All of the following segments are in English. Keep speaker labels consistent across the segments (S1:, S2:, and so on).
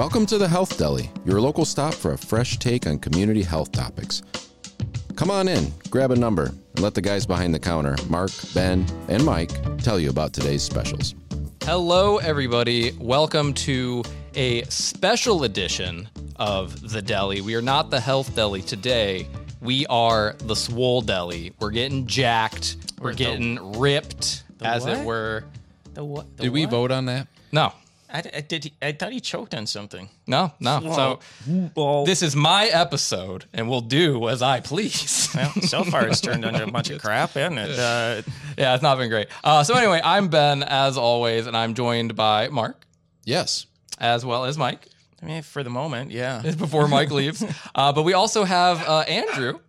S1: Welcome to the Health Deli, your local stop for a fresh take on community health topics. Come on in, grab a number, and let the guys behind the counter, Mark, Ben, and Mike, tell you about today's specials.
S2: Hello, everybody. Welcome to a special edition of the deli. We are not the health deli today. We are the swole deli. We're getting jacked. We're getting ripped, as it were.
S3: The what? the
S4: Did we
S3: what?
S4: vote on that?
S2: No,
S3: I, I did. I thought he choked on something.
S2: no, no. So
S3: Well,
S2: this is my episode, and we'll do as I please.
S3: well, so far it's turned into a bunch of crap, isn't it? Uh,
S2: yeah, it's not been great. Uh, so anyway, I'm Ben as always, and I'm joined by Mark
S4: Yes.
S2: as well as Mike.
S3: I mean, for the moment, yeah.
S2: before Mike leaves. Uh, but we also have uh, Andrew.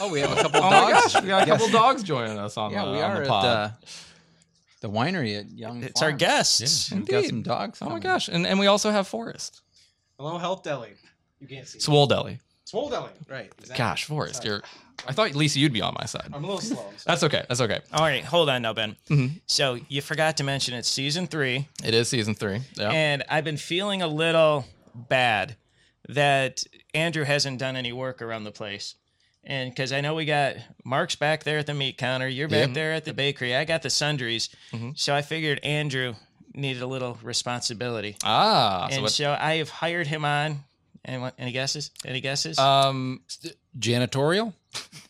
S5: Oh, we have a couple
S2: Oh
S5: dogs.
S2: my we got a couple dogs joining us on
S5: Yeah,
S2: the,
S5: we
S2: on
S5: are
S2: the
S5: at
S2: pod.
S5: uh, the winery at Young.
S3: It's our
S5: Farms.
S3: guests.
S5: We've got some dogs.
S2: oh my gosh, and and we also have Forrest
S6: Hello, Health Deli. You can't see.
S2: Swole Deli.
S6: Swole Deli. Right. exactly.
S2: Gosh, Forrest, you're. I thought Lisa you'd be on my side.
S6: I'm a little slow.
S2: That's okay. That's okay.
S3: All right, hold on now, Ben.
S2: Mm-hmm.
S3: So you forgot to mention it's season three,
S2: It is season three. Yeah.
S3: and I've been feeling a little bad that Andrew hasn't done any work around the place. And because I know we got Mark's back there at the meat counter, you're back
S4: Yeah.
S3: there at the bakery, I got the sundries.
S2: Mm-hmm.
S3: So I figured Andrew needed a little responsibility.
S2: ah. So
S3: and
S2: what,
S3: so I have hired him on. And what, any guesses? Any guesses?
S2: um.
S4: Janitorial?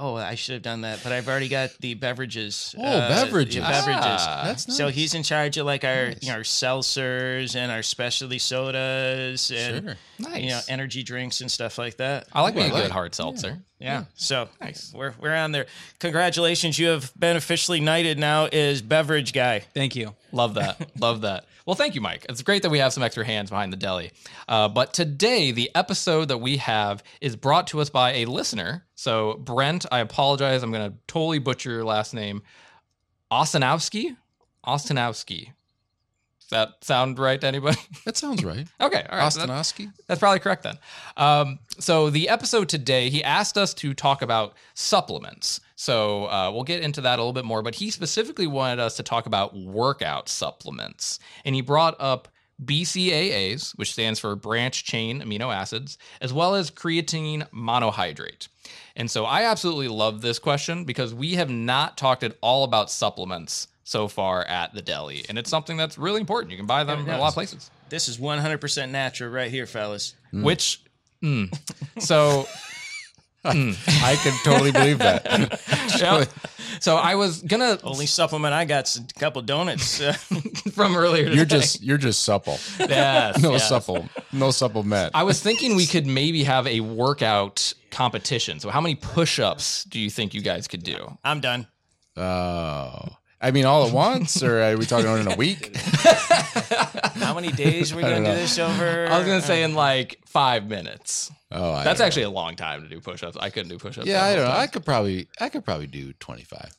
S3: oh, I should have done that, but I've already got the beverages.
S4: Oh,
S3: uh,
S4: beverages.
S3: the beverages.
S2: Ah.
S4: That's nice.
S3: So he's in charge of like our
S4: Nice.
S3: you know, our seltzers and our specialty sodas and
S4: Sure.
S2: Nice.
S3: you know energy drinks and stuff like that.
S2: I like me a
S4: I like-
S2: good hard seltzer.
S3: Yeah. So
S2: Nice.
S3: we're we're on there. Congratulations, you have been officially knighted now as beverage guy.
S5: Thank you.
S2: Love that. Love that. Well, thank you, Mike. It's great that we have some extra hands behind the deli. Uh, but today, the episode that we have is brought to us by a listener. So, Brent, I apologize. I'm going to totally butcher your last name. Ostanowski? Ostanowski. Does that sound right to anybody?
S4: That sounds right.
S2: okay. All right. so that- that's probably correct then. Um, so the episode today, he asked us to talk about supplements. So uh, we'll get into that a little bit more. But he specifically wanted us to talk about workout supplements, and he brought up BCAAs, which stands for branch chain amino acids, as well as creatine monohydrate. And so I absolutely love this question because we have not talked at all about supplements so far at the deli, and it's something that's really important. You can buy them in a lot of places.
S3: This is 100% natural right here, fellas.
S2: Which, mm. so
S4: I can totally believe that.
S2: yeah. So I was gonna
S3: Only supplement I got a couple donuts. Uh,
S2: from earlier.
S4: You're
S2: today.
S4: just you're just supple.
S2: yes,
S4: No
S2: yes.
S4: supple. No supplement.
S2: I was thinking we could maybe have a workout competition. So how many push-ups do you think you guys could do?
S3: I'm done.
S4: Oh. I mean all at once or are we talking in a week?
S3: How many days are we going to do this over?
S2: I was gonna say in like five minutes.
S4: Oh, I
S2: That's
S4: don't
S2: actually a long time to do push-ups. I couldn't do push-ups.
S4: Yeah, I don't know.
S2: time.
S4: I could probably I could probably do 25.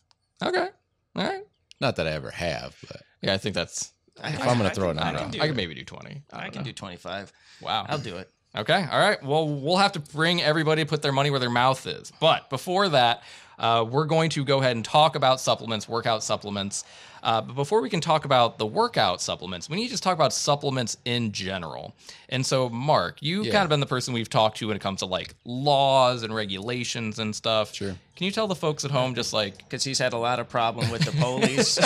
S2: Okay. All right.
S4: Not that I ever have, but
S2: Yeah, I think that's.
S4: if I'm going to throw it
S3: I
S4: out.
S3: can
S2: I could maybe do twenty. I,
S3: I can
S2: know.
S3: do 25.
S2: Wow.
S3: I'll do it.
S2: Okay. All right. Well, we'll have to bring everybody to put their money where their mouth is. But before that, uh, we're going to go ahead and talk about supplements, workout supplements. Uh, but before we can talk about the workout supplements, we need to just talk about supplements in general. And so, Mark, you've
S4: Yeah.
S2: kind of been the person we've talked to when it comes to like laws and regulations and stuff.
S4: Sure.
S2: Can you tell the folks at home just like
S3: Because he's had a lot of problem with the police.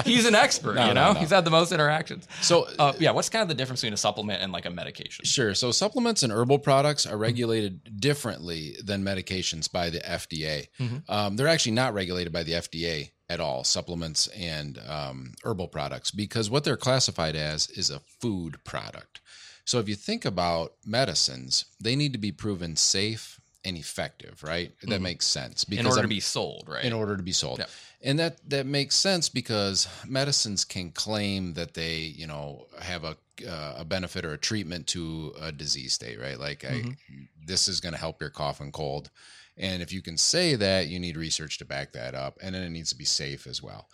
S2: he's an expert,
S4: No,
S2: you
S4: no,
S2: know?
S4: no.
S2: He's had the most interactions.
S4: So
S2: Uh, yeah, what's kind of the difference between a supplement and like a medication?
S4: Sure. So supplements and herbal products are regulated differently than medications by the FDA. Um, they're actually not regulated by the FDA at all, supplements and um, herbal products, because what they're classified as is a food product. So if you think about medicines, they need to be proven safe and effective, right? That makes sense.
S2: Because in order to
S4: I'm-
S2: be sold, right?
S4: in order to be sold.
S2: Yeah.
S4: And that that makes sense because medicines can claim that they, you know, have a uh, a benefit or a treatment to a disease state, right? Like I, this is going to help your cough and cold. And if you can say that, you need research to back that up, and then it needs to be safe as well.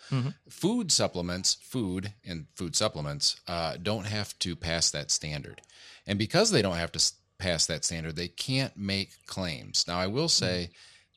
S4: Food supplements, food and food supplements, uh, don't have to pass that standard, and because they don't have to pass that standard, they can't make claims. Now, I will say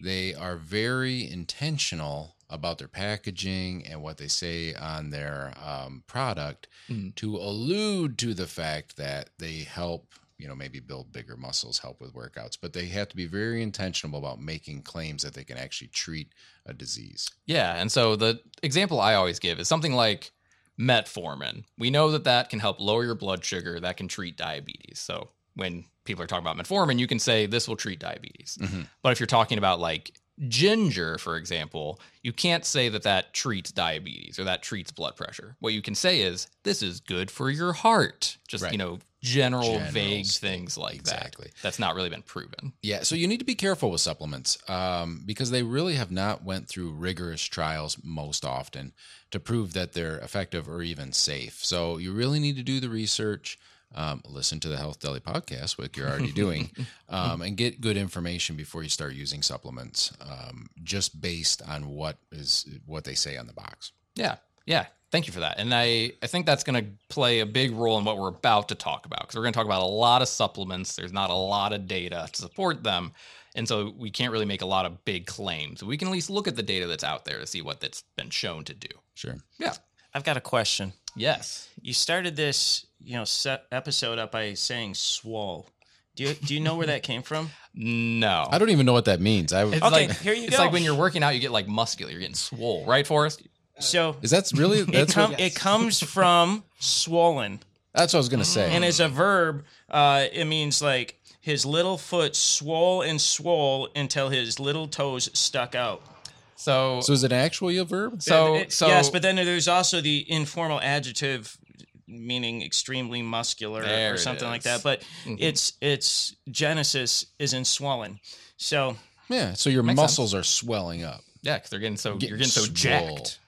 S4: they are very intentional about their packaging and what they say on their um, product
S2: Mhm.
S4: to allude to the fact that they help, you know, maybe build bigger muscles, help with workouts, but they have to be very intentional about making claims that they can actually treat a disease.
S2: Yeah, and so the example I always give is something like metformin. We know that that can help lower your blood sugar, that can treat diabetes. So when people are talking about metformin, you can say this will treat diabetes.
S4: Mhm.
S2: But if you're talking about like ginger, for example, you can't say that that treats diabetes or that treats blood pressure. What you can say is this is good for your heart. Just,
S4: Right.
S2: you know, general vague
S4: things,
S2: things like
S4: exactly.
S2: that. That's not really been proven.
S4: Yeah, so you need to be careful with supplements um, because they really have not went through rigorous trials most often to prove that they're effective or even safe. So you really need to do the research, um, listen to the Health Deli podcast, which you're already doing, um, and get good information before you start using supplements, um, just based on what is what they say on the box.
S2: Yeah. Yeah. Thank you for that. And I, I think that's going to play a big role in what we're about to talk about because we're going to talk about a lot of supplements. There's not a lot of data to support them. And so we can't really make a lot of big claims. We can at least look at the data that's out there to see what that's been shown to do.
S4: Sure.
S2: Yeah.
S3: I've got a question.
S2: Yes.
S3: You started this, you know, set episode up by saying swole. Do you do you know where that came from?
S2: No.
S4: I don't even know what that means. I
S2: It's
S3: Okay,
S2: like,
S3: here you
S2: it's
S3: go.
S2: like when you're working out, you get like muscular, you're getting swole, right, Forrest?
S3: So
S4: is that really
S3: it,
S4: that's
S3: com-
S4: what,
S3: it comes from swollen,
S4: that's what I was gonna say.
S3: and as a verb, uh, it means like his little foot swole and swole until his little toes stuck out.
S2: So,
S4: so is it actually a verb?
S2: so,
S3: It-
S2: so
S3: yes, but then there's also the informal adjective meaning extremely muscular or something like that. But
S2: Mhm.
S3: its its genesis is in swollen. So
S4: Yeah. So your
S2: Makes
S4: muscles are swelling up.
S2: yeah, because they're getting so
S4: Getting
S2: you're getting so
S4: swole.
S2: jacked.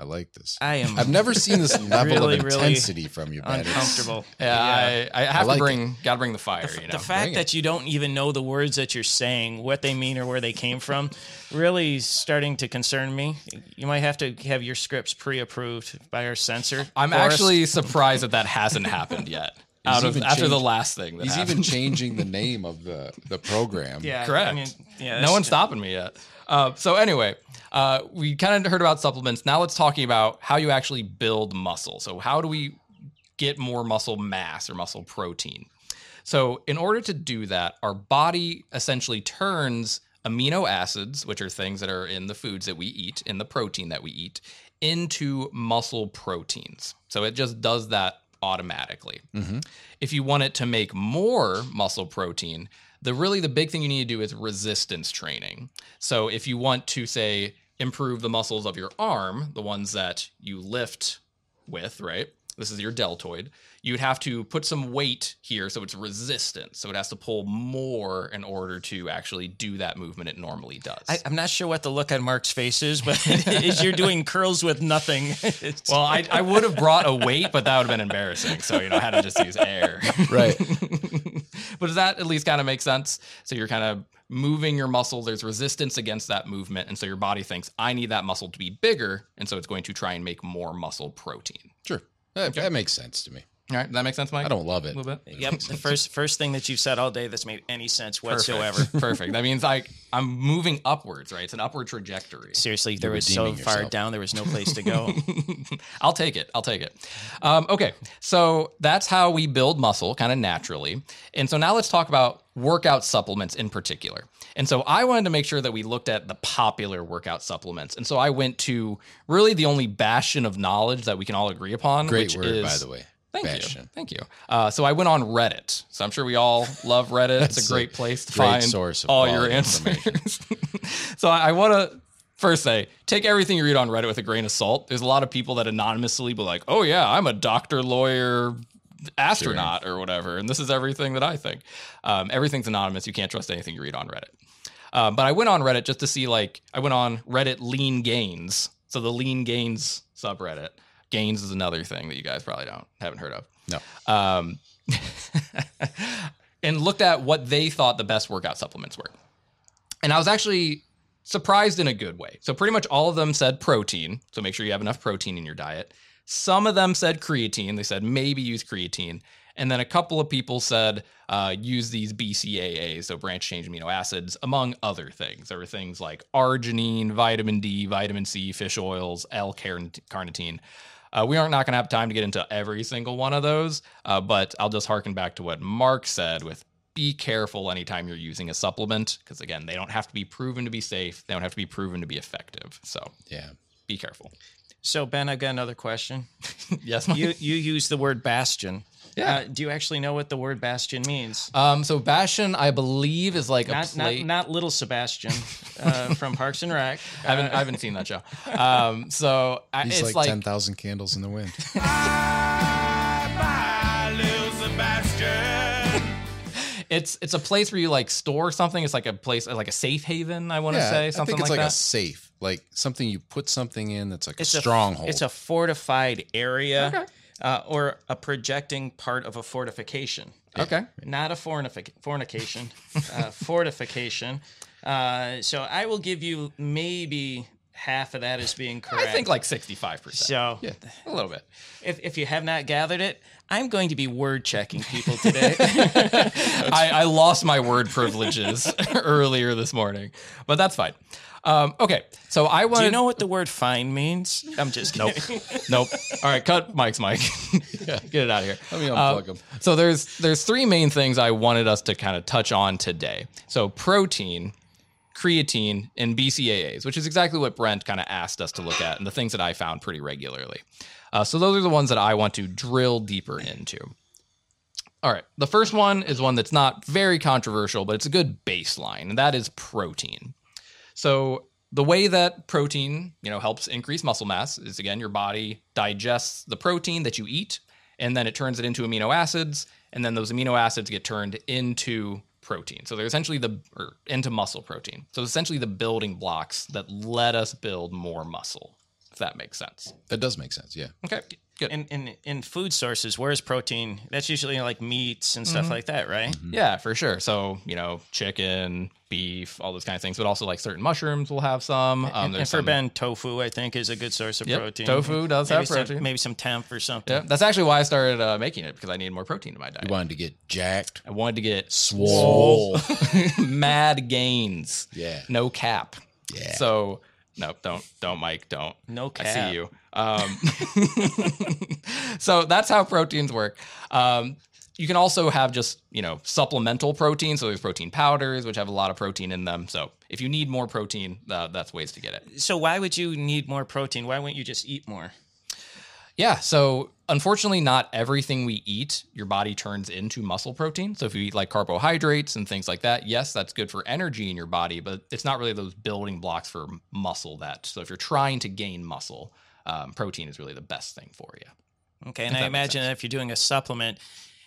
S4: I like this.
S3: I am
S4: I've never seen this level
S3: Really,
S4: of
S3: really
S4: intensity from you, Ben. It's-
S3: uncomfortable.
S2: Yeah, I, I have
S4: like
S2: to
S4: it.
S2: bring, got to bring the fire. you know,
S3: the fact
S4: Bring it.
S3: that you don't even know the words that you're saying, what they mean or where they came from, really starting to concern me. You might have to have your scripts pre-approved by our censor.
S2: I'm
S3: Forrest.
S2: actually surprised that that hasn't happened yet. out of
S4: even
S2: after the last thing that
S4: He's
S2: happened.
S4: even changing the name of the the program.
S3: yeah,
S2: correct.
S3: I mean, yeah,
S2: no one's
S3: ju-
S2: stopping me yet. Uh, so anyway, uh, we kind of heard about supplements. Now let's talking about how you actually build muscle. So how do we get more muscle mass or muscle protein? So in order to do that, our body essentially turns amino acids, which are things that are in the foods that we eat, in the protein that we eat, into muscle proteins. So it just does that automatically. If you want it to make more muscle protein, the really the big thing you need to do is resistance training. So if you want to say improve the muscles of your arm, the ones that you lift with, right? This is your deltoid. You'd have to put some weight here so it's resistant. So it has to pull more in order to actually do that movement it normally does.
S3: I, I'm not sure what the look on Mark's face is, but is you're doing curls with nothing.
S2: Well, I, I would have brought a weight, but that would have been embarrassing. So, you know, I had to just use air.
S4: Right.
S2: but does that at least kind of make sense? So you're kind of moving your muscle. There's resistance against that movement. And so your body thinks, I need that muscle to be bigger. And so it's going to try and make more muscle protein.
S4: Sure. That, that makes sense to me.
S2: All right. That makes sense, Mike?
S4: I don't love
S2: A
S4: it.
S2: little bit.
S3: yep, the first first thing that you've said all day that's made any sense whatsoever.
S2: Perfect. Perfect. That means like I'm moving upwards, right? It's an upward trajectory.
S3: Seriously, there
S4: You're
S3: was so
S4: redeeming
S3: far down, there was no place to go.
S2: I'll take it. I'll take it. Um, okay, so that's how we build muscle kind of naturally. And so now let's talk about workout supplements in particular. And so I wanted to make sure that we looked at the popular workout supplements. And so I went to really the only bastion of knowledge that we can all agree upon.
S4: Great
S2: which
S4: word,
S2: is,
S4: by the way.
S2: Thank
S4: Bastion.
S2: you. Thank you. Uh, so I went on Reddit. So I'm sure we all love Reddit. it's a great place to
S4: great
S2: find
S4: source
S2: all your answers. so I, I want to first say, take everything you read on Reddit with a grain of salt. There's a lot of people that anonymously be like, "Oh yeah, I'm a doctor, lawyer." Astronaut or whatever, and this is everything that I think. Um, everything's anonymous. You can't trust anything you read on Reddit. Um, but I went on Reddit just to see, like, I went on Reddit Lean Gains. So the Lean Gains subreddit. Gains is another thing that you guys probably don't haven't heard of.
S4: No.
S2: Um, and looked at what they thought the best workout supplements were. And I was actually surprised in a good way. So pretty much all of them said protein. So make sure you have enough protein in your diet. Some of them said creatine. They said maybe use creatine. And then a couple of people said uh, use these BCAAs, so branch chain amino acids, among other things. There were things like arginine, vitamin D, vitamin C, fish oils, L-carnitine. Uh, we aren't not going to have time to get into every single one of those, uh, but I'll just harken back to what Mark said with be careful anytime you're using a supplement because again, they don't have to be proven to be safe. They don't have to be proven to be effective. So
S4: Yeah.
S2: be careful.
S3: So Ben, I got another question.
S2: yes, Mike?
S3: You you use the word bastion.
S2: Yeah.
S3: Uh, do you actually know what the word bastion means?
S2: Um, so Bastion, I believe, is like a
S3: Not, not
S2: plate.
S3: not little Sebastian uh, from Parks and Rec.
S2: I haven't, I haven't seen that show. Um, so I,
S4: He's
S2: it's
S4: like,
S2: like,
S4: 10,000 candles in the wind.
S2: it's it's a place where you like store something. It's like a place like a safe haven. I want to say something
S4: I think it's
S2: like,
S4: like,
S2: that.
S4: a safe, like something you put something in that's like
S3: It's
S4: a stronghold.
S3: A, it's a fortified area
S2: Okay.
S3: Uh, or a projecting part of a fortification.
S2: okay.
S3: Not a fornific- fornication, uh, fortification. Uh, so I will give you maybe half of that as being correct.
S2: I think like sixty five percent.
S3: so.
S2: Yeah, a little bit.
S3: If, if you have not gathered it, I'm going to be word checking people today.
S2: I, I lost my word privileges earlier this morning, but that's fine. Um, okay, so I want
S3: Do you know what the word fine means? I'm just kidding.
S2: Nope. All right, cut Mike's mic. Get it out of here.
S4: Let me
S2: Uh,
S4: unplug him.
S2: So there's there's three main things I wanted us to kind of touch on today. So protein, creatine, and BCAAs, which is exactly what Brent kind of asked us to look at, and the things that I found pretty regularly. Uh, so those are the ones that I want to drill deeper into. All right, the first one is one that's not very controversial, but it's a good baseline, and that is protein. So the way that protein, you know, helps increase muscle mass is again your body digests the protein that you eat and then it turns it into amino acids and then those amino acids get turned into protein. So they're essentially the or into muscle protein. So essentially the building blocks that let us build more muscle. If that makes sense.
S4: That does make sense. Yeah.
S2: Okay. Good.
S3: in, in in food sources, where's protein? That's usually like meats and stuff like that, right?
S2: Yeah, for sure. So, you know, chicken, beef, all those kind of things, but also like certain mushrooms will have some. Um,
S3: and, and for
S2: some-
S3: Ben, tofu I think is a good source of
S2: Yep,
S3: protein.
S2: tofu does
S3: maybe
S2: have
S3: some,
S2: protein.
S3: Maybe some temp or something.
S2: Yeah, that's actually why I started uh, making it because I needed more protein in my diet.
S4: You wanted to get jacked.
S2: I wanted to get
S4: Swole.
S2: mad gains.
S4: Yeah.
S2: No cap.
S4: Yeah.
S2: So no, don't, don't, Mike, don't.
S3: No cap.
S2: I see you. Um, so that's how proteins work. Um, you can also have just you know supplemental protein. So there's protein powders, which have a lot of protein in them. So if you need more protein, uh, that's ways to get it.
S3: So why would you need more protein? Why wouldn't you just eat more?
S2: Yeah. So unfortunately, not everything we eat, your body turns into muscle protein. So if you eat like carbohydrates and things like that, yes, that's good for energy in your body, but it's not really those building blocks for muscle that. So if you're trying to gain muscle, um, protein is really the best thing for you.
S3: Okay, and I imagine if you're doing a supplement,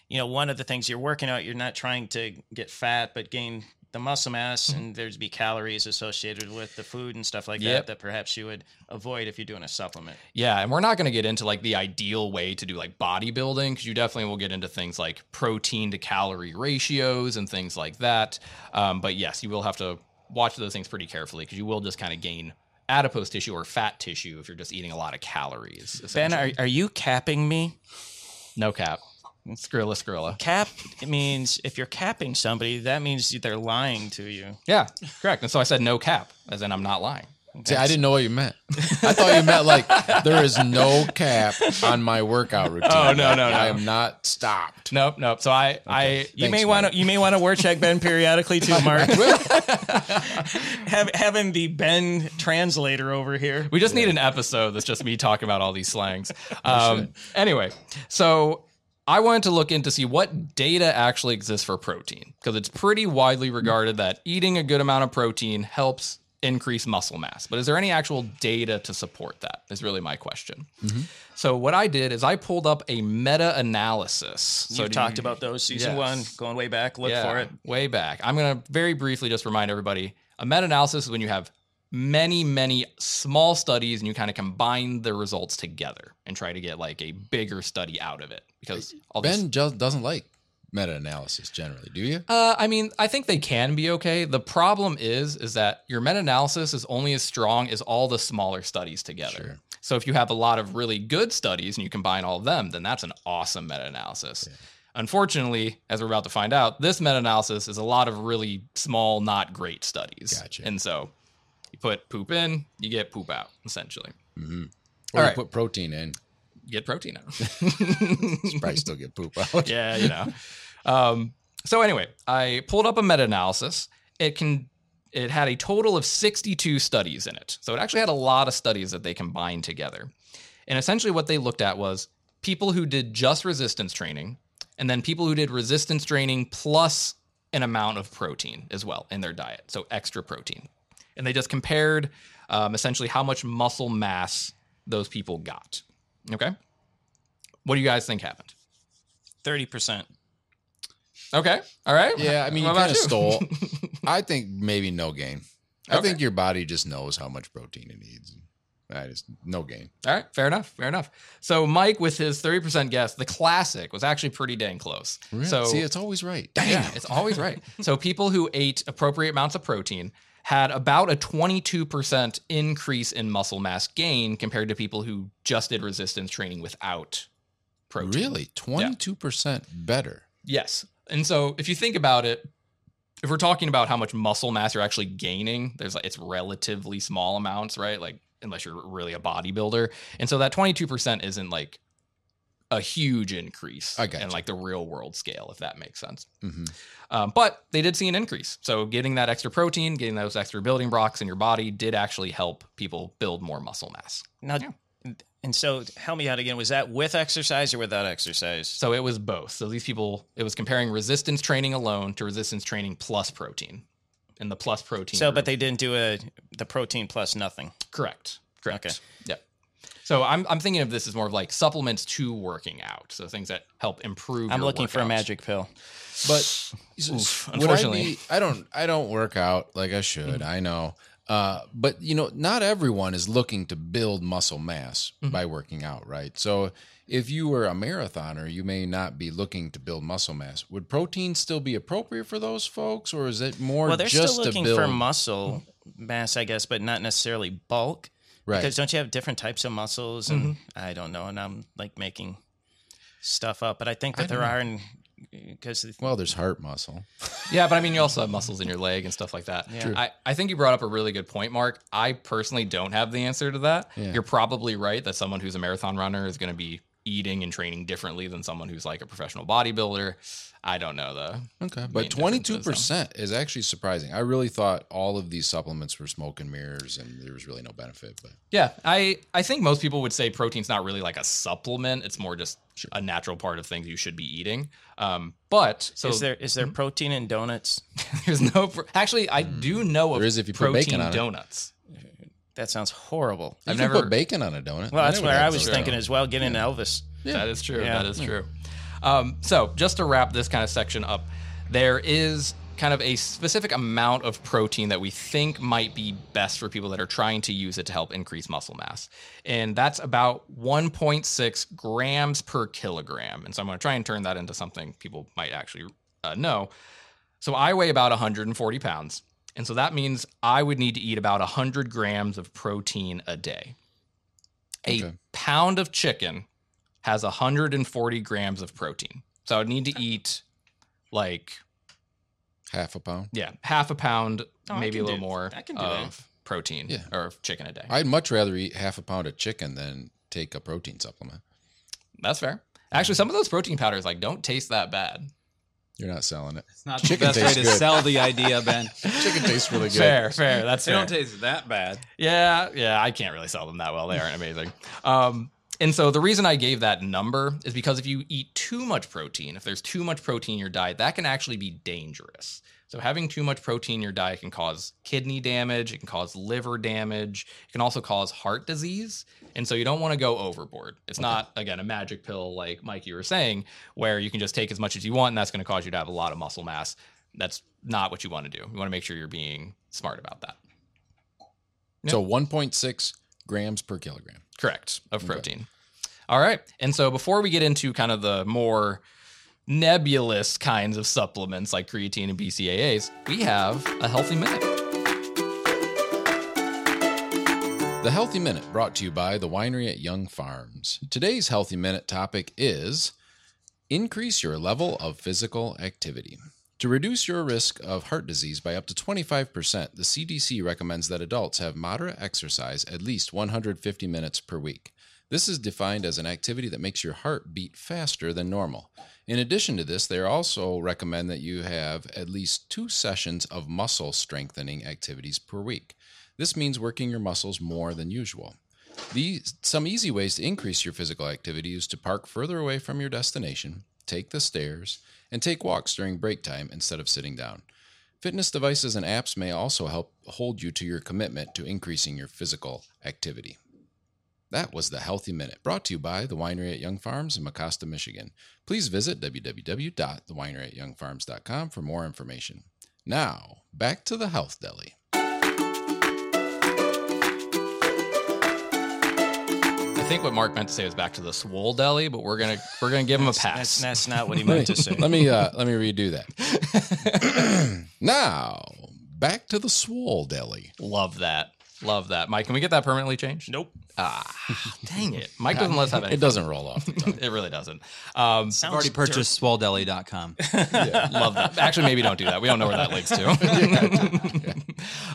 S3: you know, one of the things you're working out, you're not trying to get fat, but gain the muscle mass, and there'd be calories associated with the food and stuff like
S2: Yep.
S3: that that perhaps you would avoid if you're doing a supplement.
S2: Yeah, and we're not going to get into like the ideal way to do like bodybuilding because you definitely will get into things like protein to calorie ratios and things like that. Um, but yes, you will have to watch those things pretty carefully because you will just kind of gain adipose tissue or fat tissue if you're just eating a lot of calories.
S3: Ben, are, are you capping me?
S2: no cap. Skrilla, skrilla.
S3: Cap means if you're capping somebody, that means they're lying to you.
S2: Yeah, correct. And so I said no cap, as in I'm not lying.
S4: See, I didn't know what you meant. I thought you meant like there is no cap on my workout routine.
S2: Oh, no, no, no.
S4: I am not stopped.
S2: Nope, nope. So I, I,
S3: You may want to you may want to word check Ben periodically too, Mark. Have, having the Ben translator over here.
S2: We just need an episode that's just me talking about all these slangs. Um, anyway, so I wanted to look in to see what data actually exists for protein because it's pretty widely regarded that eating a good amount of protein helps increase muscle mass. But is there any actual data to support that? Is really my question. Mm-hmm. So what I did is I pulled up a meta-analysis. So
S3: talked
S2: you-
S3: about those season
S2: Yes.
S3: one, going way back. Look
S2: yeah,
S3: for it.
S2: Way back. I'm going to very briefly just remind everybody a meta analysis is when you have many, many small studies and you kind of combine the results together and try to get like a bigger study out of it. Because.
S4: Ben just doesn't like meta-analysis generally, do you?
S2: Uh, I mean, I think they can be okay. The problem is, is that your meta-analysis is only as strong as all the smaller studies together.
S4: Sure.
S2: So if you have a lot of really good studies and you combine all of them, then that's an awesome meta-analysis. Unfortunately, as we're about to find out, this meta analysis is a lot of really small, not great studies.
S4: Gotcha.
S2: And so you put poop in, you get poop out, essentially.
S4: Mm-hmm. Or
S2: All
S4: you
S2: right.
S4: put protein in,
S2: get protein out.
S4: probably still get poop out.
S2: yeah, you know. Um, so anyway, I pulled up a meta-analysis. It can it had a total of 62 studies in it. So it actually had a lot of studies that they combined together. And essentially what they looked at was people who did just resistance training and then people who did resistance training plus an amount of protein as well in their diet. So extra protein. And they just compared um, essentially how much muscle mass those people got. Okay. What do you guys think happened?
S3: Thirty percent.
S2: Okay. All right.
S4: Yeah, I mean, you
S2: What about
S4: kind of stole. I think maybe no gain. I
S2: Okay.
S4: think your body just knows how much protein it needs. I just no gain.
S2: All right. Fair enough. Fair enough. So Mike, with his 30% guess, the classic was actually pretty dang close. So
S4: see, it's always right. Dang.
S2: yeah, it's always right. So people who ate appropriate amounts of protein had about a 22% increase in muscle mass gain compared to people who just did resistance training without protein.
S4: Really, twenty two percent better.
S2: Yes. And so if you think about it, if we're talking about how much muscle mass you're actually gaining, there's like it's relatively small amounts, right? Like unless you're really a bodybuilder. And so that 22% isn't like a huge increase
S4: I gotcha.
S2: in like the real world scale, if that makes sense.
S4: hmm
S2: Um, but they did see an increase. So getting that extra protein, getting those extra building blocks in your body did actually help people build more muscle mass.
S3: Now, and so help me out again. Was that with exercise or without exercise?
S2: So it was both. So these people, it was comparing resistance training alone to resistance training plus protein. And the plus protein.
S3: So,
S2: group-
S3: but they didn't do a the protein plus nothing.
S2: Correct. Correct.
S3: Okay.
S2: Yep. So I'm I'm thinking of this as more of like supplements to working out. So things that help improve.
S3: I'm
S2: your
S3: looking for a magic pill.
S4: But
S2: Oof,
S4: would I
S2: unfortunately.
S4: be- I don't. I don't work out like I should. Mm. I know. Uh, but you know, not everyone is looking to build muscle mass mm-hmm. by working out, right? So if you were a marathoner, you may not be looking to build muscle mass. Would protein still be appropriate for those folks, or is it more
S3: Well, they're
S4: just
S3: still looking
S4: build?
S3: for muscle mm-hmm. mass, I guess, but not necessarily bulk.
S4: Right.
S3: Because don't you have different types of muscles? And mm-hmm. I don't know. And I'm like making stuff up, but I think that there are, and because
S4: well, there's heart muscle.
S2: Yeah, but I mean, you also have muscles in your leg and stuff like that.
S3: Yeah. True.
S2: I, I think you brought up a really good point, Mark. I personally don't have the answer to that.
S4: Yeah.
S2: You're probably right that someone who's a marathon runner is going to be eating and training differently than someone who's like a professional bodybuilder. I don't know though.
S4: Okay, but 22% is actually surprising. I really thought all of these supplements were smoke and mirrors, and there was really no benefit. But
S2: Yeah, I I think most people would say protein's not really like a supplement. It's more just a natural part of things you should be eating. Um, but so
S3: is there is there protein in donuts?
S2: there's no pro- actually I do know of
S4: Hmm. There is if you put
S2: protein
S4: bacon on it.
S2: donuts.
S3: That sounds horrible.
S4: you
S2: I've
S4: can
S2: never-
S4: put bacon on a donut.
S3: Well, that's
S4: never
S3: where I was
S4: those.
S3: thinking as well. Getting Elvis.
S2: That is true.
S3: Yeah.
S2: That is true. Um, so, just to wrap this kind of section up, there is kind of a specific amount of protein that we think might be best for people that are trying to use it to help increase muscle mass. And that's about 1.6 grams per kilogram. And so, I'm going to try and turn that into something people might actually uh, know. So, I weigh about 140 pounds. And so that means I would need to eat about 100 grams of protein a day. A
S4: Okay.
S2: pound of chicken has 140 grams of protein. So I would need to eat like,
S4: half a pound.
S2: yeah, half a pound,
S3: Oh, I
S2: maybe a little
S3: do-
S2: more
S3: I can do
S2: of
S3: that.
S2: protein
S4: Yeah.
S2: or of chicken a day.
S4: I'd much rather eat half a pound of chicken than take a protein supplement.
S2: That's fair. Actually, some of those protein powders like don't taste that bad.
S4: You're not selling it.
S5: It's not the best way to
S4: good.
S5: sell the idea, Ben.
S4: Chicken tastes really good.
S2: Fair, fair. That's
S5: They
S2: fair.
S5: don't taste that bad.
S2: Yeah, yeah, I can't really sell them that well. They aren't amazing. Um, and so the reason I gave that number is because if you eat too much protein, if there's too much protein in your diet, that can actually be dangerous. So having too much protein in your diet can cause kidney damage, it can cause liver damage, it can also cause heart disease. And so you don't want to go overboard. It's not again a magic pill like Mike you were saying where you can just take as much as you want and that's going to cause you to have a lot of muscle mass. That's not what you want to do. You want to make sure you're being smart about that.
S4: So 1.6 grams per kilogram.
S2: Correct, of protein. All right. And so before we get into kind of the more nebulous kinds of supplements like creatine and BCAAs, we have a healthy minute.
S4: The Healthy Minute brought to you by the winery at Young Farms. Today's Healthy Minute topic is Increase your level of physical activity. To reduce your risk of heart disease by up to 25%, the CDC recommends that adults have moderate exercise at least 150 minutes per week. This is defined as an activity that makes your heart beat faster than normal. In addition to this, they also recommend that you have at least two sessions of muscle strengthening activities per week. This means working your muscles more than usual. These, some easy ways to increase your physical activity is to park further away from your destination, take the stairs, and take walks during break time instead of sitting down. Fitness devices and apps may also help hold you to your commitment to increasing your physical activity. That was the Healthy Minute, brought to you by the Winery at Young Farms in Mecosta, Michigan. Please visit www.thewineryatyoungfarms.com for more information. Now, back to the Health Deli.
S2: I think what Mark meant to say was back to the swole deli, but we're gonna we're gonna give him a
S3: That's,
S2: pass.
S3: that's not what he meant to say.
S4: Let me uh, let me redo that. now, back to the Swole Deli.
S2: Love that. Love that. Mike, can we get that permanently changed?
S3: Nope.
S2: Ah, dang it. Mike doesn't let us have any.
S4: It doesn't roll off.
S2: It really doesn't. Um,
S3: Sounds
S5: I've already purchased swoledeli.com.
S2: love that. Actually, maybe don't do that. We don't know where that links to.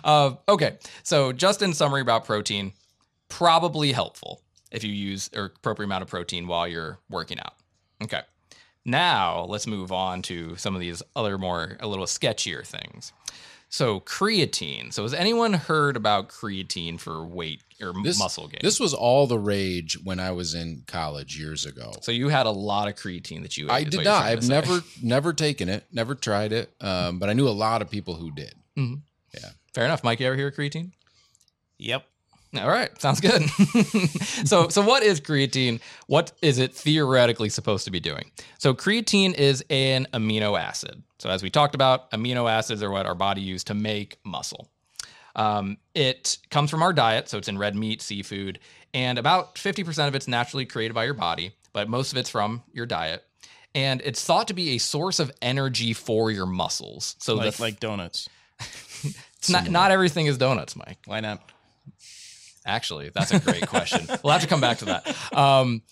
S2: uh, okay. So, just in summary about protein, probably helpful if you use or appropriate amount of protein while you're working out. Okay. Now let's move on to some of these other more a little sketchier things. So creatine. So has anyone heard about creatine for weight or
S4: This
S2: muscle gain?
S4: This was all the rage when I was in college years ago.
S2: so you had a lot of creatine that you ate.
S4: I did not. I've never never taken it, never tried it. Um, but I knew a lot of people who did. Yeah.
S2: Fair enough. Mike, you ever hear of creatine?
S3: Yep.
S2: All right, sounds good. so, so what is creatine? What is it theoretically supposed to be doing? So, creatine is an amino acid. So, as we talked about, amino acids are what our body uses to make muscle. Um, it comes from our diet, so it's in red meat, seafood, and about 50% of it's naturally created by your body, but most of it's from your diet. And it's thought to be a source of energy for your muscles. So,
S3: Like
S2: the,
S3: like donuts.
S2: it's not, not everything is donuts, Mike.
S3: Why not?
S2: Actually, that's a great question. we'll have to come back to that. Um,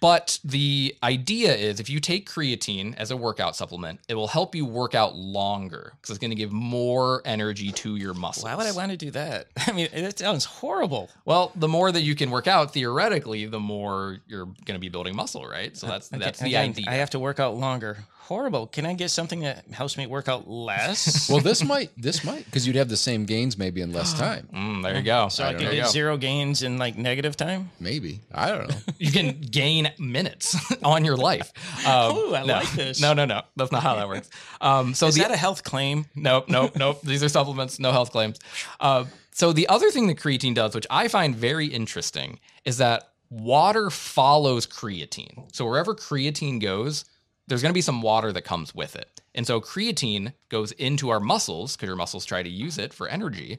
S2: but the idea is if you take creatine as a workout supplement, it will help you work out longer because it's going to give more energy to your muscles.
S3: Why would I want to do that? I mean, that sounds horrible.
S2: Well, the more that you can work out, theoretically, the more you're going to be building muscle, right? So that's that's the
S3: Again,
S2: idea.
S3: I have to work out longer. Horrible. Can I get something that helps me work out less?
S4: Well, this might this might because you'd have the same gains maybe in less time.
S2: Mm, there you go.
S3: so I
S2: There
S3: can get zero gains in like negative time.
S4: Maybe I don't know.
S2: You can gain minutes on your life. Um,
S3: Ooh, I
S2: no.
S3: like this.
S2: No, no, no. That's not how that works. Um, so
S3: Is
S2: the
S3: that a health claim?
S2: Nope, nope, nope. These are supplements, no health claims. Uh, so the other thing that creatine does, which I find very interesting, is that water follows creatine. So wherever creatine goes, there's going to be some water that comes with it. And so creatine goes into our muscles because your muscles try to use it for energy,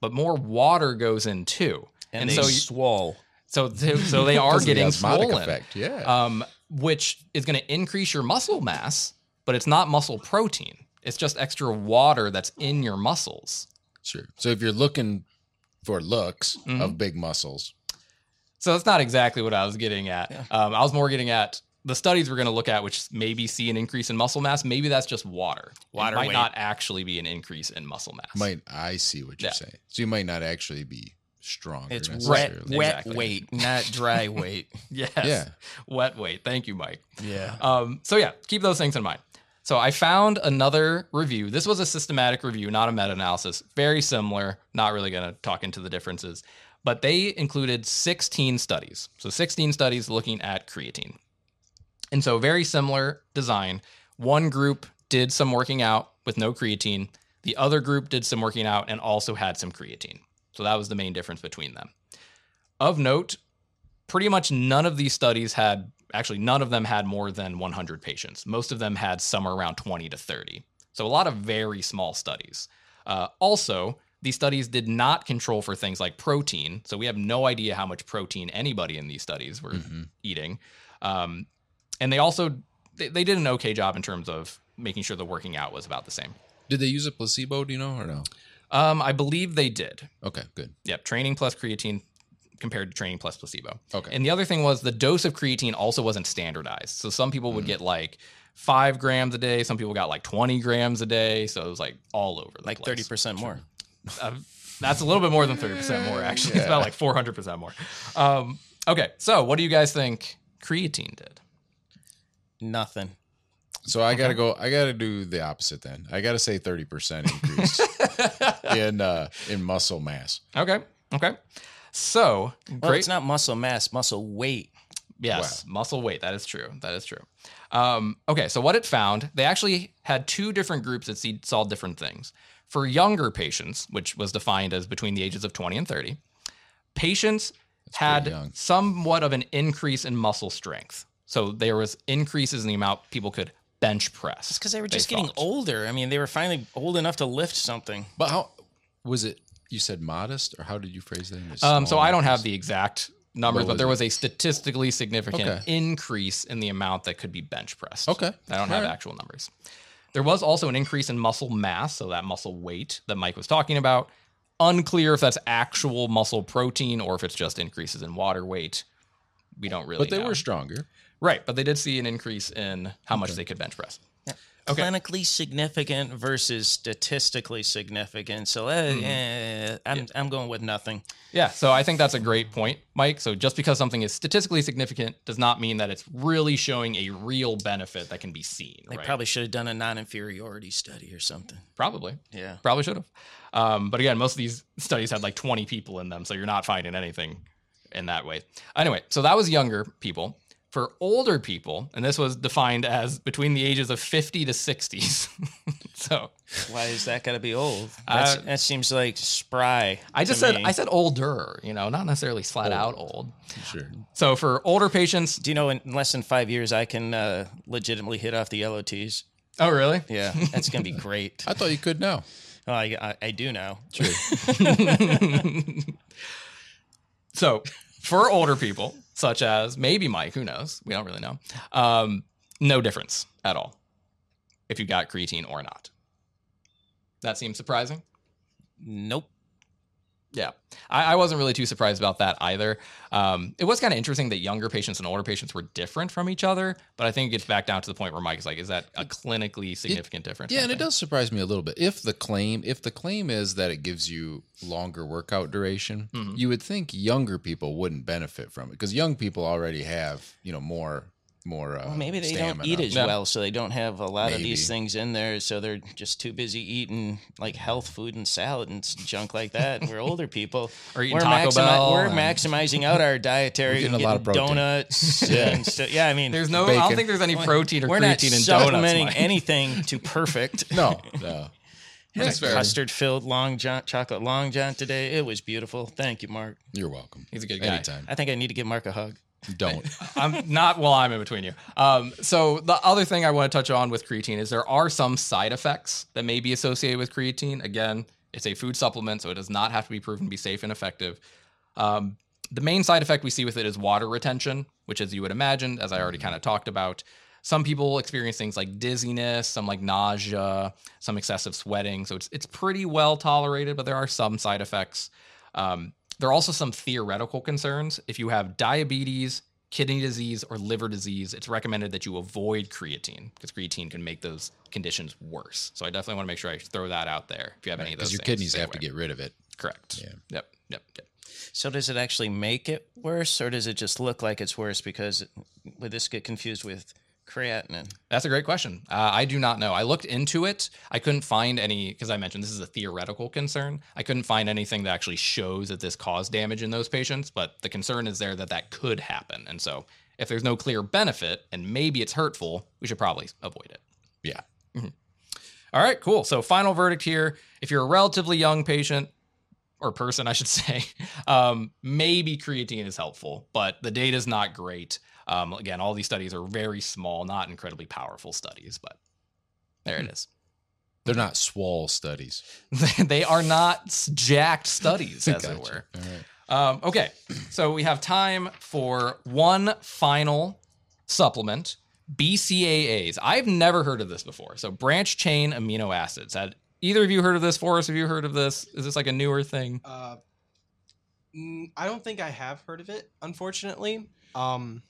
S2: but more water goes in too.
S3: And,
S2: so
S3: they
S2: you-
S3: swole.
S2: so they, so they are
S4: the
S2: getting
S4: osmotic
S2: swollen
S4: effect, yeah.
S2: um, which is going to increase your muscle mass, but it's not muscle protein. It's just extra water that's in your muscles.
S4: Sure. So if you're looking for looks
S2: Mm-hmm.
S4: of big muscles,
S2: So that's not exactly what I was getting at. Um, I was more getting at the studies we're going to look at, which maybe see an increase in muscle mass. Maybe that's just water.
S3: Water
S2: it might
S3: weight.
S2: not actually be an increase in muscle mass.
S4: might I see what you're
S2: Yeah.
S4: saying? So you might not actually be strong.
S3: It's wet,
S4: necessarily.
S3: wet
S2: Exactly.
S3: weight, not dry weight.
S2: Yes.
S4: Yeah.
S2: Wet weight. Thank you, Mike.
S3: Yeah.
S2: Um, so yeah, keep those things in mind. So I found another review. This was a systematic review, not a meta-analysis. Very similar. Not really going to talk into the differences, but they included 16 studies. So 16 studies looking at creatine. And so very similar design. One group did some working out with no creatine. The other group did some working out and also had some creatine. So that was the main difference between them. Of note, pretty much none of these studies had actually none of them had more than 100 patients most of them had somewhere around 20 to 30 so a lot of very small studies uh, also these studies did not control for things like protein so we have no idea how much protein anybody in these studies were eating um, and they also they, they did an okay job in terms of making sure the working out was about the same
S4: Did they use a placebo? Do you know or no?
S2: um, i believe they did
S4: Okay, good.
S2: Yep, training plus creatine compared to training plus placebo.
S4: Okay.
S2: And the other thing was the dose of creatine also wasn't standardized. So some people would get like five grams a day. Some people got like 20 grams a day. So it was like all over the
S3: Like
S2: place.
S3: 30% more.
S2: Uh, that's a little bit more than 30% more, actually. It's about like 400% more. Um, okay. So what do you guys think creatine did?
S3: Nothing.
S4: So I gotta go. I gotta do the opposite then. I gotta say thirty percent increase in uh, in muscle mass.
S2: Okay. Okay. So
S3: Well,
S2: great.
S3: it's not muscle mass, muscle weight.
S2: Yes, muscle weight. That is true. That is true. Um, okay, so what it found, they actually had two different groups that see, saw different things. For younger patients, which was defined as between the ages of 20 and 30, patients had somewhat of an increase in muscle strength. So there was increases in the amount people could bench press.
S3: It's because they were just getting
S2: thought.
S3: older. I mean, they were finally old enough to lift something.
S4: But how was it? You said modest, or how did you phrase that? It
S2: Um, so
S4: small
S2: I don't have the exact numbers, but there
S4: it?
S2: was a statistically significant
S4: Okay.
S2: increase in the amount that could be bench pressed.
S4: Okay.
S2: I don't have
S4: Alright.
S2: actual numbers. There was also an increase in muscle mass, so that muscle weight that Mike was talking about. Unclear if that's actual muscle protein or if it's just increases in water weight. We don't really
S4: But they
S2: know.
S4: were stronger.
S2: Right, but they did see an increase in how much they could bench press. Yeah. Okay.
S3: Clinically significant versus statistically significant. So uh,
S2: Hmm.
S3: eh, I'm, I'm going with nothing.
S2: Yeah, so I think that's a great point, Mike. So just because something is statistically significant does not mean that it's really showing a real benefit that can be seen.
S3: They
S2: right?
S3: probably should have done a non inferiority study or something.
S2: Probably.
S3: Yeah.
S2: Probably should have. Um, but again, most of these studies had like 20 people in them, so you're not finding anything in that way. Anyway, so that was younger people. For older people, and this was defined as between the ages of 50 to 60s. so
S3: Why is that got to be old? That's,
S2: Uh,
S3: that seems like spry.
S2: I just
S3: to
S2: said
S3: me.
S2: I said older, you know, not necessarily flat out old.
S4: Sure.
S2: So for older patients,
S3: Do you know in less than five years I can uh, legitimately hit off the LOTs?
S2: oh really?
S3: Yeah, that's gonna be great.
S4: I thought you could now.
S3: Oh, I, I, I do now. True.
S2: so for older people, such as maybe Mike, who knows? We don't really know. Um, no difference at all if you got creatine or not. That seems surprising.
S3: Nope.
S2: Yeah, I, I wasn't really too surprised about that either. Um, it was kind of interesting that younger patients and older patients were different from each other, but I think it gets back down to the point where Mike is like, is that a clinically significant difference?
S4: Yeah, and it does surprise me a little bit. If the claim, if the claim is that it gives you longer workout duration,
S2: Mhm.
S4: you would think younger people wouldn't benefit from it because young people already have, you know, more, more. Uh,
S3: Well, maybe they don't eat as
S2: Yeah.
S3: well, so they don't have a lot of these things in there. So they're just too busy eating like health food and salad and junk like that. And we're older people.
S2: Or eating
S3: we're,
S2: Taco Bell
S3: we're
S2: and-
S3: maximizing out our dietary.
S4: We're getting
S3: and
S4: a lot of protein.
S3: donuts. and stu- yeah, I mean,
S2: There's no, I don't think there's any protein or
S3: we're not
S2: in donuts.
S3: supplementing
S2: Mike.
S3: anything to perfect.
S4: No, no. That's fair.
S3: Custard filled long john, chocolate long john today. It was beautiful. Thank you, Mark.
S4: You're welcome.
S2: He's a good guy.
S4: Anytime.
S3: I think I need to give Mark a hug.
S4: Don't.
S2: I'm not while I'm in between you. Um, so the other thing I want to touch on with creatine is there are some side effects that may be associated with creatine. Again, it's a food supplement, so it does not have to be proven to be safe and effective. Um, the main side effect we see with it is water retention, which, as you would imagine, as I already kind of talked about, some people experience things like dizziness, some like nausea, some excessive sweating. So it's it's pretty well tolerated, but there are some side effects. Um, there are also some theoretical concerns. If you have diabetes, kidney disease, or liver disease, it's recommended that you avoid creatine because creatine can make those conditions worse. So I definitely want to make sure I throw that out there. If you have any of those,
S4: Because your
S2: things,
S4: kidneys
S2: stay
S4: have to get rid of it.
S2: correct.
S4: Yeah.
S2: Yep. Yep. Yep.
S3: So does it actually make it worse, or does it just look like it's worse because would this get confused with creatinine?
S2: That's a great question. Uh, I do not know. I looked into it. I couldn't find any because I mentioned this is a theoretical concern. I couldn't find anything that actually shows that this caused damage in those patients, but the concern is there that that could happen. And so, if there's no clear benefit and maybe it's hurtful, we should probably avoid it.
S4: Yeah.
S2: All right, cool. So, final verdict here: if you're a relatively young patient or person, I should say, um, maybe creatine is helpful, but the data is not great. Um, again, all these studies are very small, not incredibly powerful studies, but there it is.
S4: They're not swall studies.
S2: they are not jacked studies, as it were.
S4: All right.
S2: Um, okay, so we have time for one final supplement BCAAs. I've never heard of this before. So, branch chain amino acids. Had either of you heard of this? Forrest, have you heard of this? Is this like a newer thing?
S6: Uh, Mm, I don't think I have heard of it, unfortunately. Um,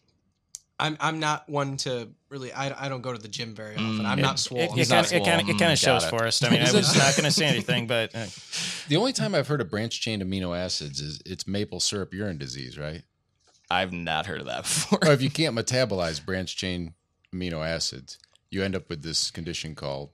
S6: I'm I'm not one to really. I, I don't go to the gym very often.
S2: Mm,
S6: I'm
S2: it-
S6: not
S3: It,
S6: swole.
S3: it,
S2: He's
S3: kind
S2: not
S3: of, it kind of, it kind
S2: Mm,
S3: of shows
S2: got it.
S3: for us. I mean, I was not going to say anything, but uh,
S4: The only time I've heard of branch chain amino acids is it's maple syrup urine disease, right?
S2: I've not heard of that before.
S4: or if you can't metabolize branch chain amino acids, you end up with this condition called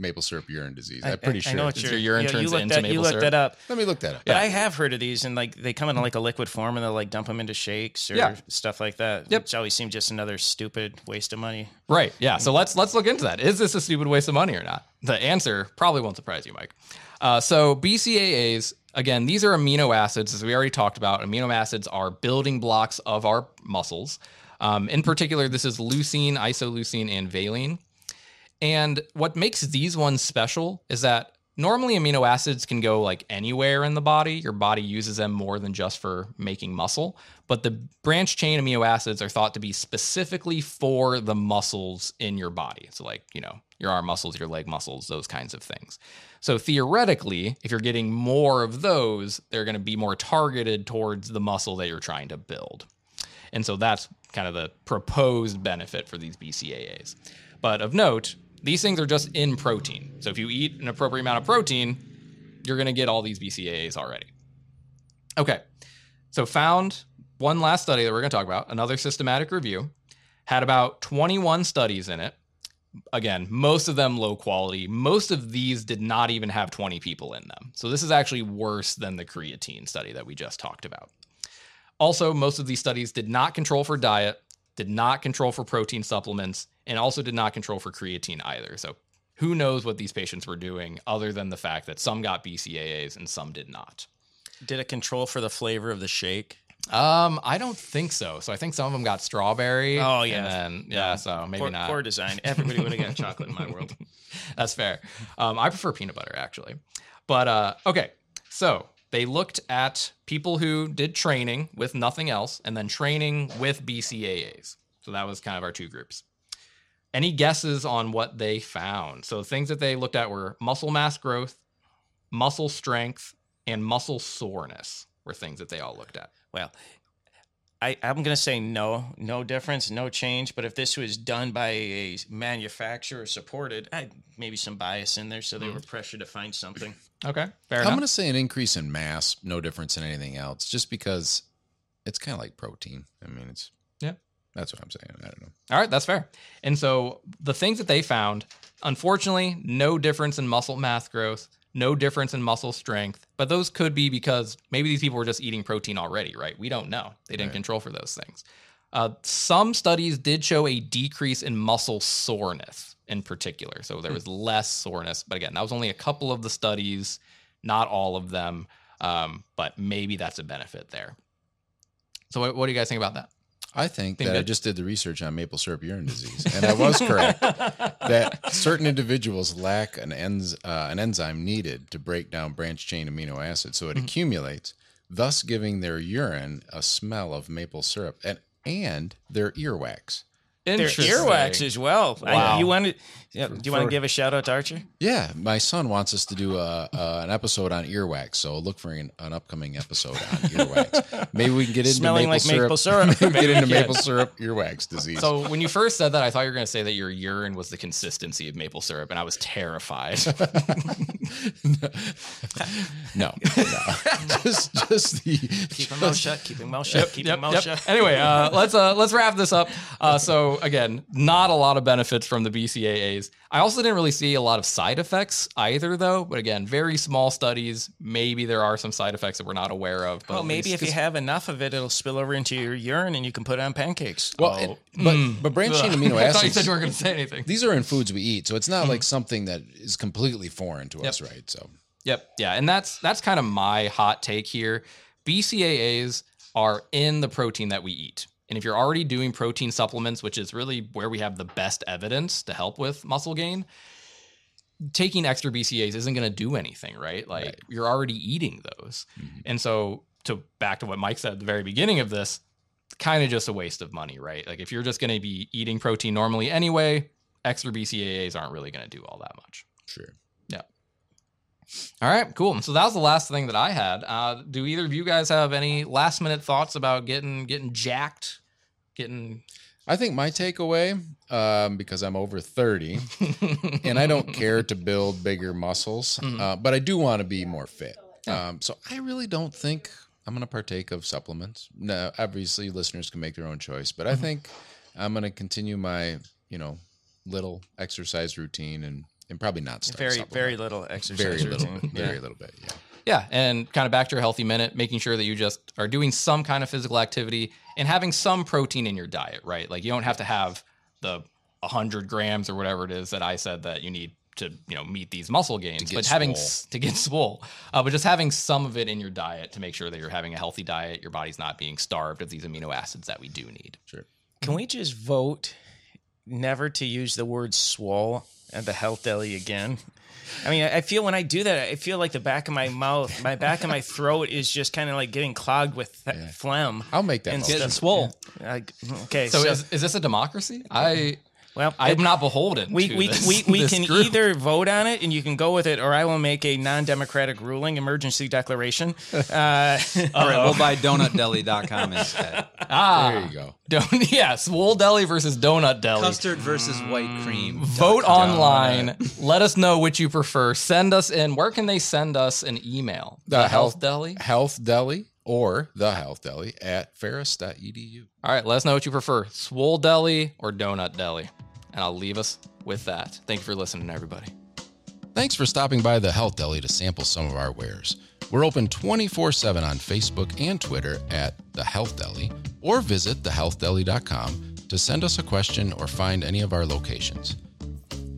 S4: maple syrup urine disease.
S3: I,
S4: I'm pretty
S3: I-
S4: sure.
S3: I know what
S2: your urine
S3: you
S2: turns
S3: looked
S2: into
S3: that,
S2: maple
S3: You looked
S2: syrup?
S3: that up.
S4: Let me look that up.
S3: But
S2: Yeah.
S3: I have heard of these, and like they come in like a liquid form, and they'll like dump them into shakes or
S2: Yeah.
S3: stuff like that.
S2: Yep.
S3: Which always seems just another stupid waste of money.
S2: Right. Yeah. So let's let's look into that. Is this a stupid waste of money or not? The answer probably won't surprise you, Mike. Uh, so BCAAs, again, these are amino acids, as we already talked about. Amino acids are building blocks of our muscles. Um, in particular, this is leucine, isoleucine, and valine. And what makes these ones special is that normally amino acids can go like anywhere in the body. Your body uses them more than just for making muscle. But the branch chain amino acids are thought to be specifically for the muscles in your body. So, like, you know, your arm muscles, your leg muscles, those kinds of things. So, theoretically, if you're getting more of those, they're going to be more targeted towards the muscle that you're trying to build. And so that's kind of the proposed benefit for these BCAAs. But of note, these things are just in protein. So if you eat an appropriate amount of protein, you're going to get all these BCAAs already. Okay. So found one last study that we're going to talk about, another systematic review, had about 21 studies in it. Again, most of them low quality. Most of these did not even have 20 people in them. So this is actually worse than the creatine study that we just talked about. Also, most of these studies did not control for diet, did not control for protein supplements, and also did not control for creatine either. So, who knows what these patients were doing other than the fact that some got BCAAs and some did not.
S3: Did it control for the flavor of the shake?
S2: Um, I don't think so. So I think some of them got strawberry.
S3: Oh, yeah.
S2: and then yeah, so maybe
S3: poor,
S2: not.
S3: poor design. Everybody would have got chocolate in my world.
S2: That's fair. Um, I prefer peanut butter actually. But uh, okay, so they looked at people who did training with nothing else and then training with BCAAs. So that was kind of our two groups. Any guesses on what they found? So things that they looked at were muscle mass growth, muscle strength, and muscle soreness were things that they all looked at.
S3: Well, I, I'm going to say no, no difference, no change. But if this was done by a manufacturer supported, I, maybe some bias in there, so they mm-hmm. were pressured to find something.
S2: Okay, fair
S4: I'm
S2: enough.
S4: going to say an increase in mass, no difference in anything else, just because it's kind of like protein. I mean, it's
S2: Yeah.
S4: That's what I'm saying. I don't know.
S2: All right, that's fair. And so the things that they found, unfortunately, no difference in muscle mass growth, no difference in muscle strength, but those could be because maybe these people were just eating protein already, right? We don't know. They didn't
S4: Right.
S2: control for those things. Uh, some studies did show a decrease in muscle soreness in particular. So there was less soreness. But again, that was only a couple of the studies, not all of them. Um, but maybe that's a benefit there. So what, what do you guys think about that?
S4: I think
S2: Think
S4: that I just did the research on maple syrup urine disease, and I was correct that certain individuals lack an, enz, uh, an enzyme needed to break down branch chain amino acids, so it
S2: Mm-hmm.
S4: accumulates, thus giving their urine a smell of maple syrup and and their earwax.
S3: Their earwax as well. I-
S2: Wow.
S3: you want to? Yeah, do you want to give a shout out to Archer?
S4: Yeah, my son wants us to do a, uh, an episode on earwax, so look for an, an upcoming episode on earwax. Maybe we can get into
S3: Smelling
S4: maple
S3: like
S4: syrup.
S3: maple syrup.
S4: Maybe get into maple syrup earwax disease.
S2: So when you first said that, I thought you were going to say that your urine was the consistency of maple syrup, and I was terrified.
S4: no, no, just just the
S3: Keep your mouth shut. Keep your mouth shut. Keep your
S2: Yep,
S3: mouth
S2: yep.
S3: shut.
S2: Anyway, uh, let's uh, let's wrap this up. Uh, so again, not a lot of benefits from the BCAAs. I also didn't really see a lot of side effects either, though. But again, very small studies. Maybe there are some side effects that we're not aware of. But
S3: Well, maybe
S2: least-
S3: if you have enough of it, it'll spill over into your urine, and you can put it on pancakes.
S4: well,
S2: Oh.
S4: it- but mm. but branch chain amino acids.
S2: I thought you said you weren't going to say anything.
S4: These are in foods we eat, so it's not mm. like something that is completely foreign to us, right? So
S2: Yep. Yeah. And that's that's kind of my hot take here. BCAAs are in the protein that we eat. And if you're already doing protein supplements, which is really where we have the best evidence to help with muscle gain, taking extra BCAAs isn't going to do anything, right? Like
S4: Right.
S2: you're already eating those. Mm-hmm. And so to back to what Mike said at the very beginning of this, kind of just a waste of money, right? Like if you're just going to be eating protein normally anyway, extra BCAAs aren't really going to do all that much.
S4: sure.
S2: All right, cool. So that was the last thing that I had. Uh, do either of you guys have any last minute thoughts about getting getting jacked, getting?
S4: I think my takeaway, um, because I'm over 30 and I don't care to build bigger muscles, uh, but I do want to be more fit. Um, so I really don't think I'm going to partake of supplements. No, obviously listeners can make their own choice, but I think I'm going to continue my, you know, little exercise routine and, and probably not start
S3: Very, very little exercise
S4: very little,
S3: routine.
S4: very little bit. Yeah.
S2: Yeah, and kind of back to your healthy minute, making sure that you just are doing some kind of physical activity and having some protein in your diet, right? Like you don't have to have the 100 grams or whatever it is that I said that you need to, you know, meet these muscle gains, but having
S4: swole.
S2: s- to get swole, uh, but just having some of it in your diet to make sure that you're having a healthy diet, your body's not being starved of these amino acids that we do need.
S4: Sure.
S3: Can we just vote never to use the word swole at the health deli again? I mean, I I feel when I do that, I feel like the back of my mouth, my back of my throat is just kind of like getting clogged with th- phlegm.
S4: I'll make that.
S3: And
S4: motion.
S5: Getting swole.
S3: Like, okay,
S2: So,
S3: so,
S2: is, is this a democracy? I
S3: well,
S2: I'm not beholden.
S3: we
S2: to
S3: we,
S2: this,
S3: we, we can
S2: group.
S3: either vote on it and you can go with it, or I will make a non-democratic ruling, emergency declaration. Uh,
S5: All right, we'll buy donutdeli.com instead.
S2: ah,
S4: There you go.
S2: Don't, yeah, Swole Deli versus Donut Deli.
S5: Custard versus white cream.
S2: Vote online. Let us know which you prefer. Send us in. Where can they send us an email?
S4: The
S2: Health
S4: Health-
S2: Deli.
S4: Health Deli or the Health Deli at ferris.edu.
S2: All right, let us know what you prefer: Swole Deli or Donut Deli, and I'll leave us with that. Thank you for listening, everybody.
S4: Thanks for stopping by the Health Deli to sample some of our wares. We're open 24 7 on Facebook and Twitter at The Health Deli, or visit thehealthdeli.com to send us a question or find any of our locations.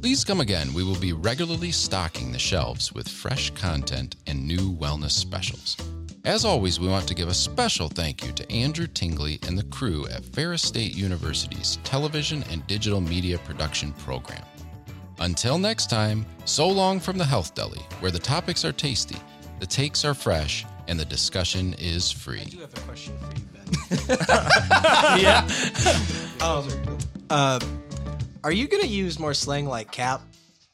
S4: Please come again. We will be regularly stocking the shelves with fresh content and new wellness specials. As always, we want to give a special thank you to Andrew Tingley and the crew at Ferris State University's television and digital media production program. Until next time, so long from the Health Deli, where the topics are tasty, the takes are fresh, and the discussion is
S6: I
S4: free.
S6: do have a question for you, Ben.
S2: yeah.
S6: Um, uh, are you gonna use more slang like cap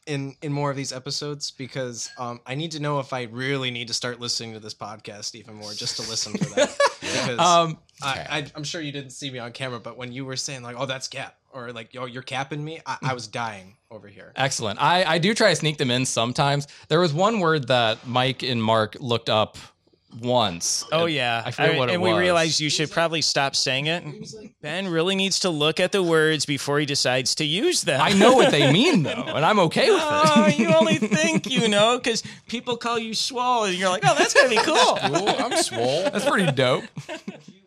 S6: in in more of these episodes? Because um, I need to know if I really need to start listening to this podcast even more just to listen for that. because
S2: Um,
S6: I, I, I'm sure you didn't see me on camera, but when you were saying like, "Oh, that's cap," or like, "Yo, you're capping me," I, I was dying over here.
S2: excellent. I, I do try to sneak them in sometimes. There was one word that Mike and Mark looked up once.
S3: Oh yeah,
S2: I forget what it
S3: and
S2: was.
S3: we realized you should probably stop saying it. Ben really needs to look at the words before he decides to use them.
S2: I know what they mean though, and I'm okay with
S3: Oh,
S2: it.
S3: you only think you know because people call you swole, and you're like, oh, that's gonna be cool.
S4: Oh, I'm swole.
S2: That's pretty dope.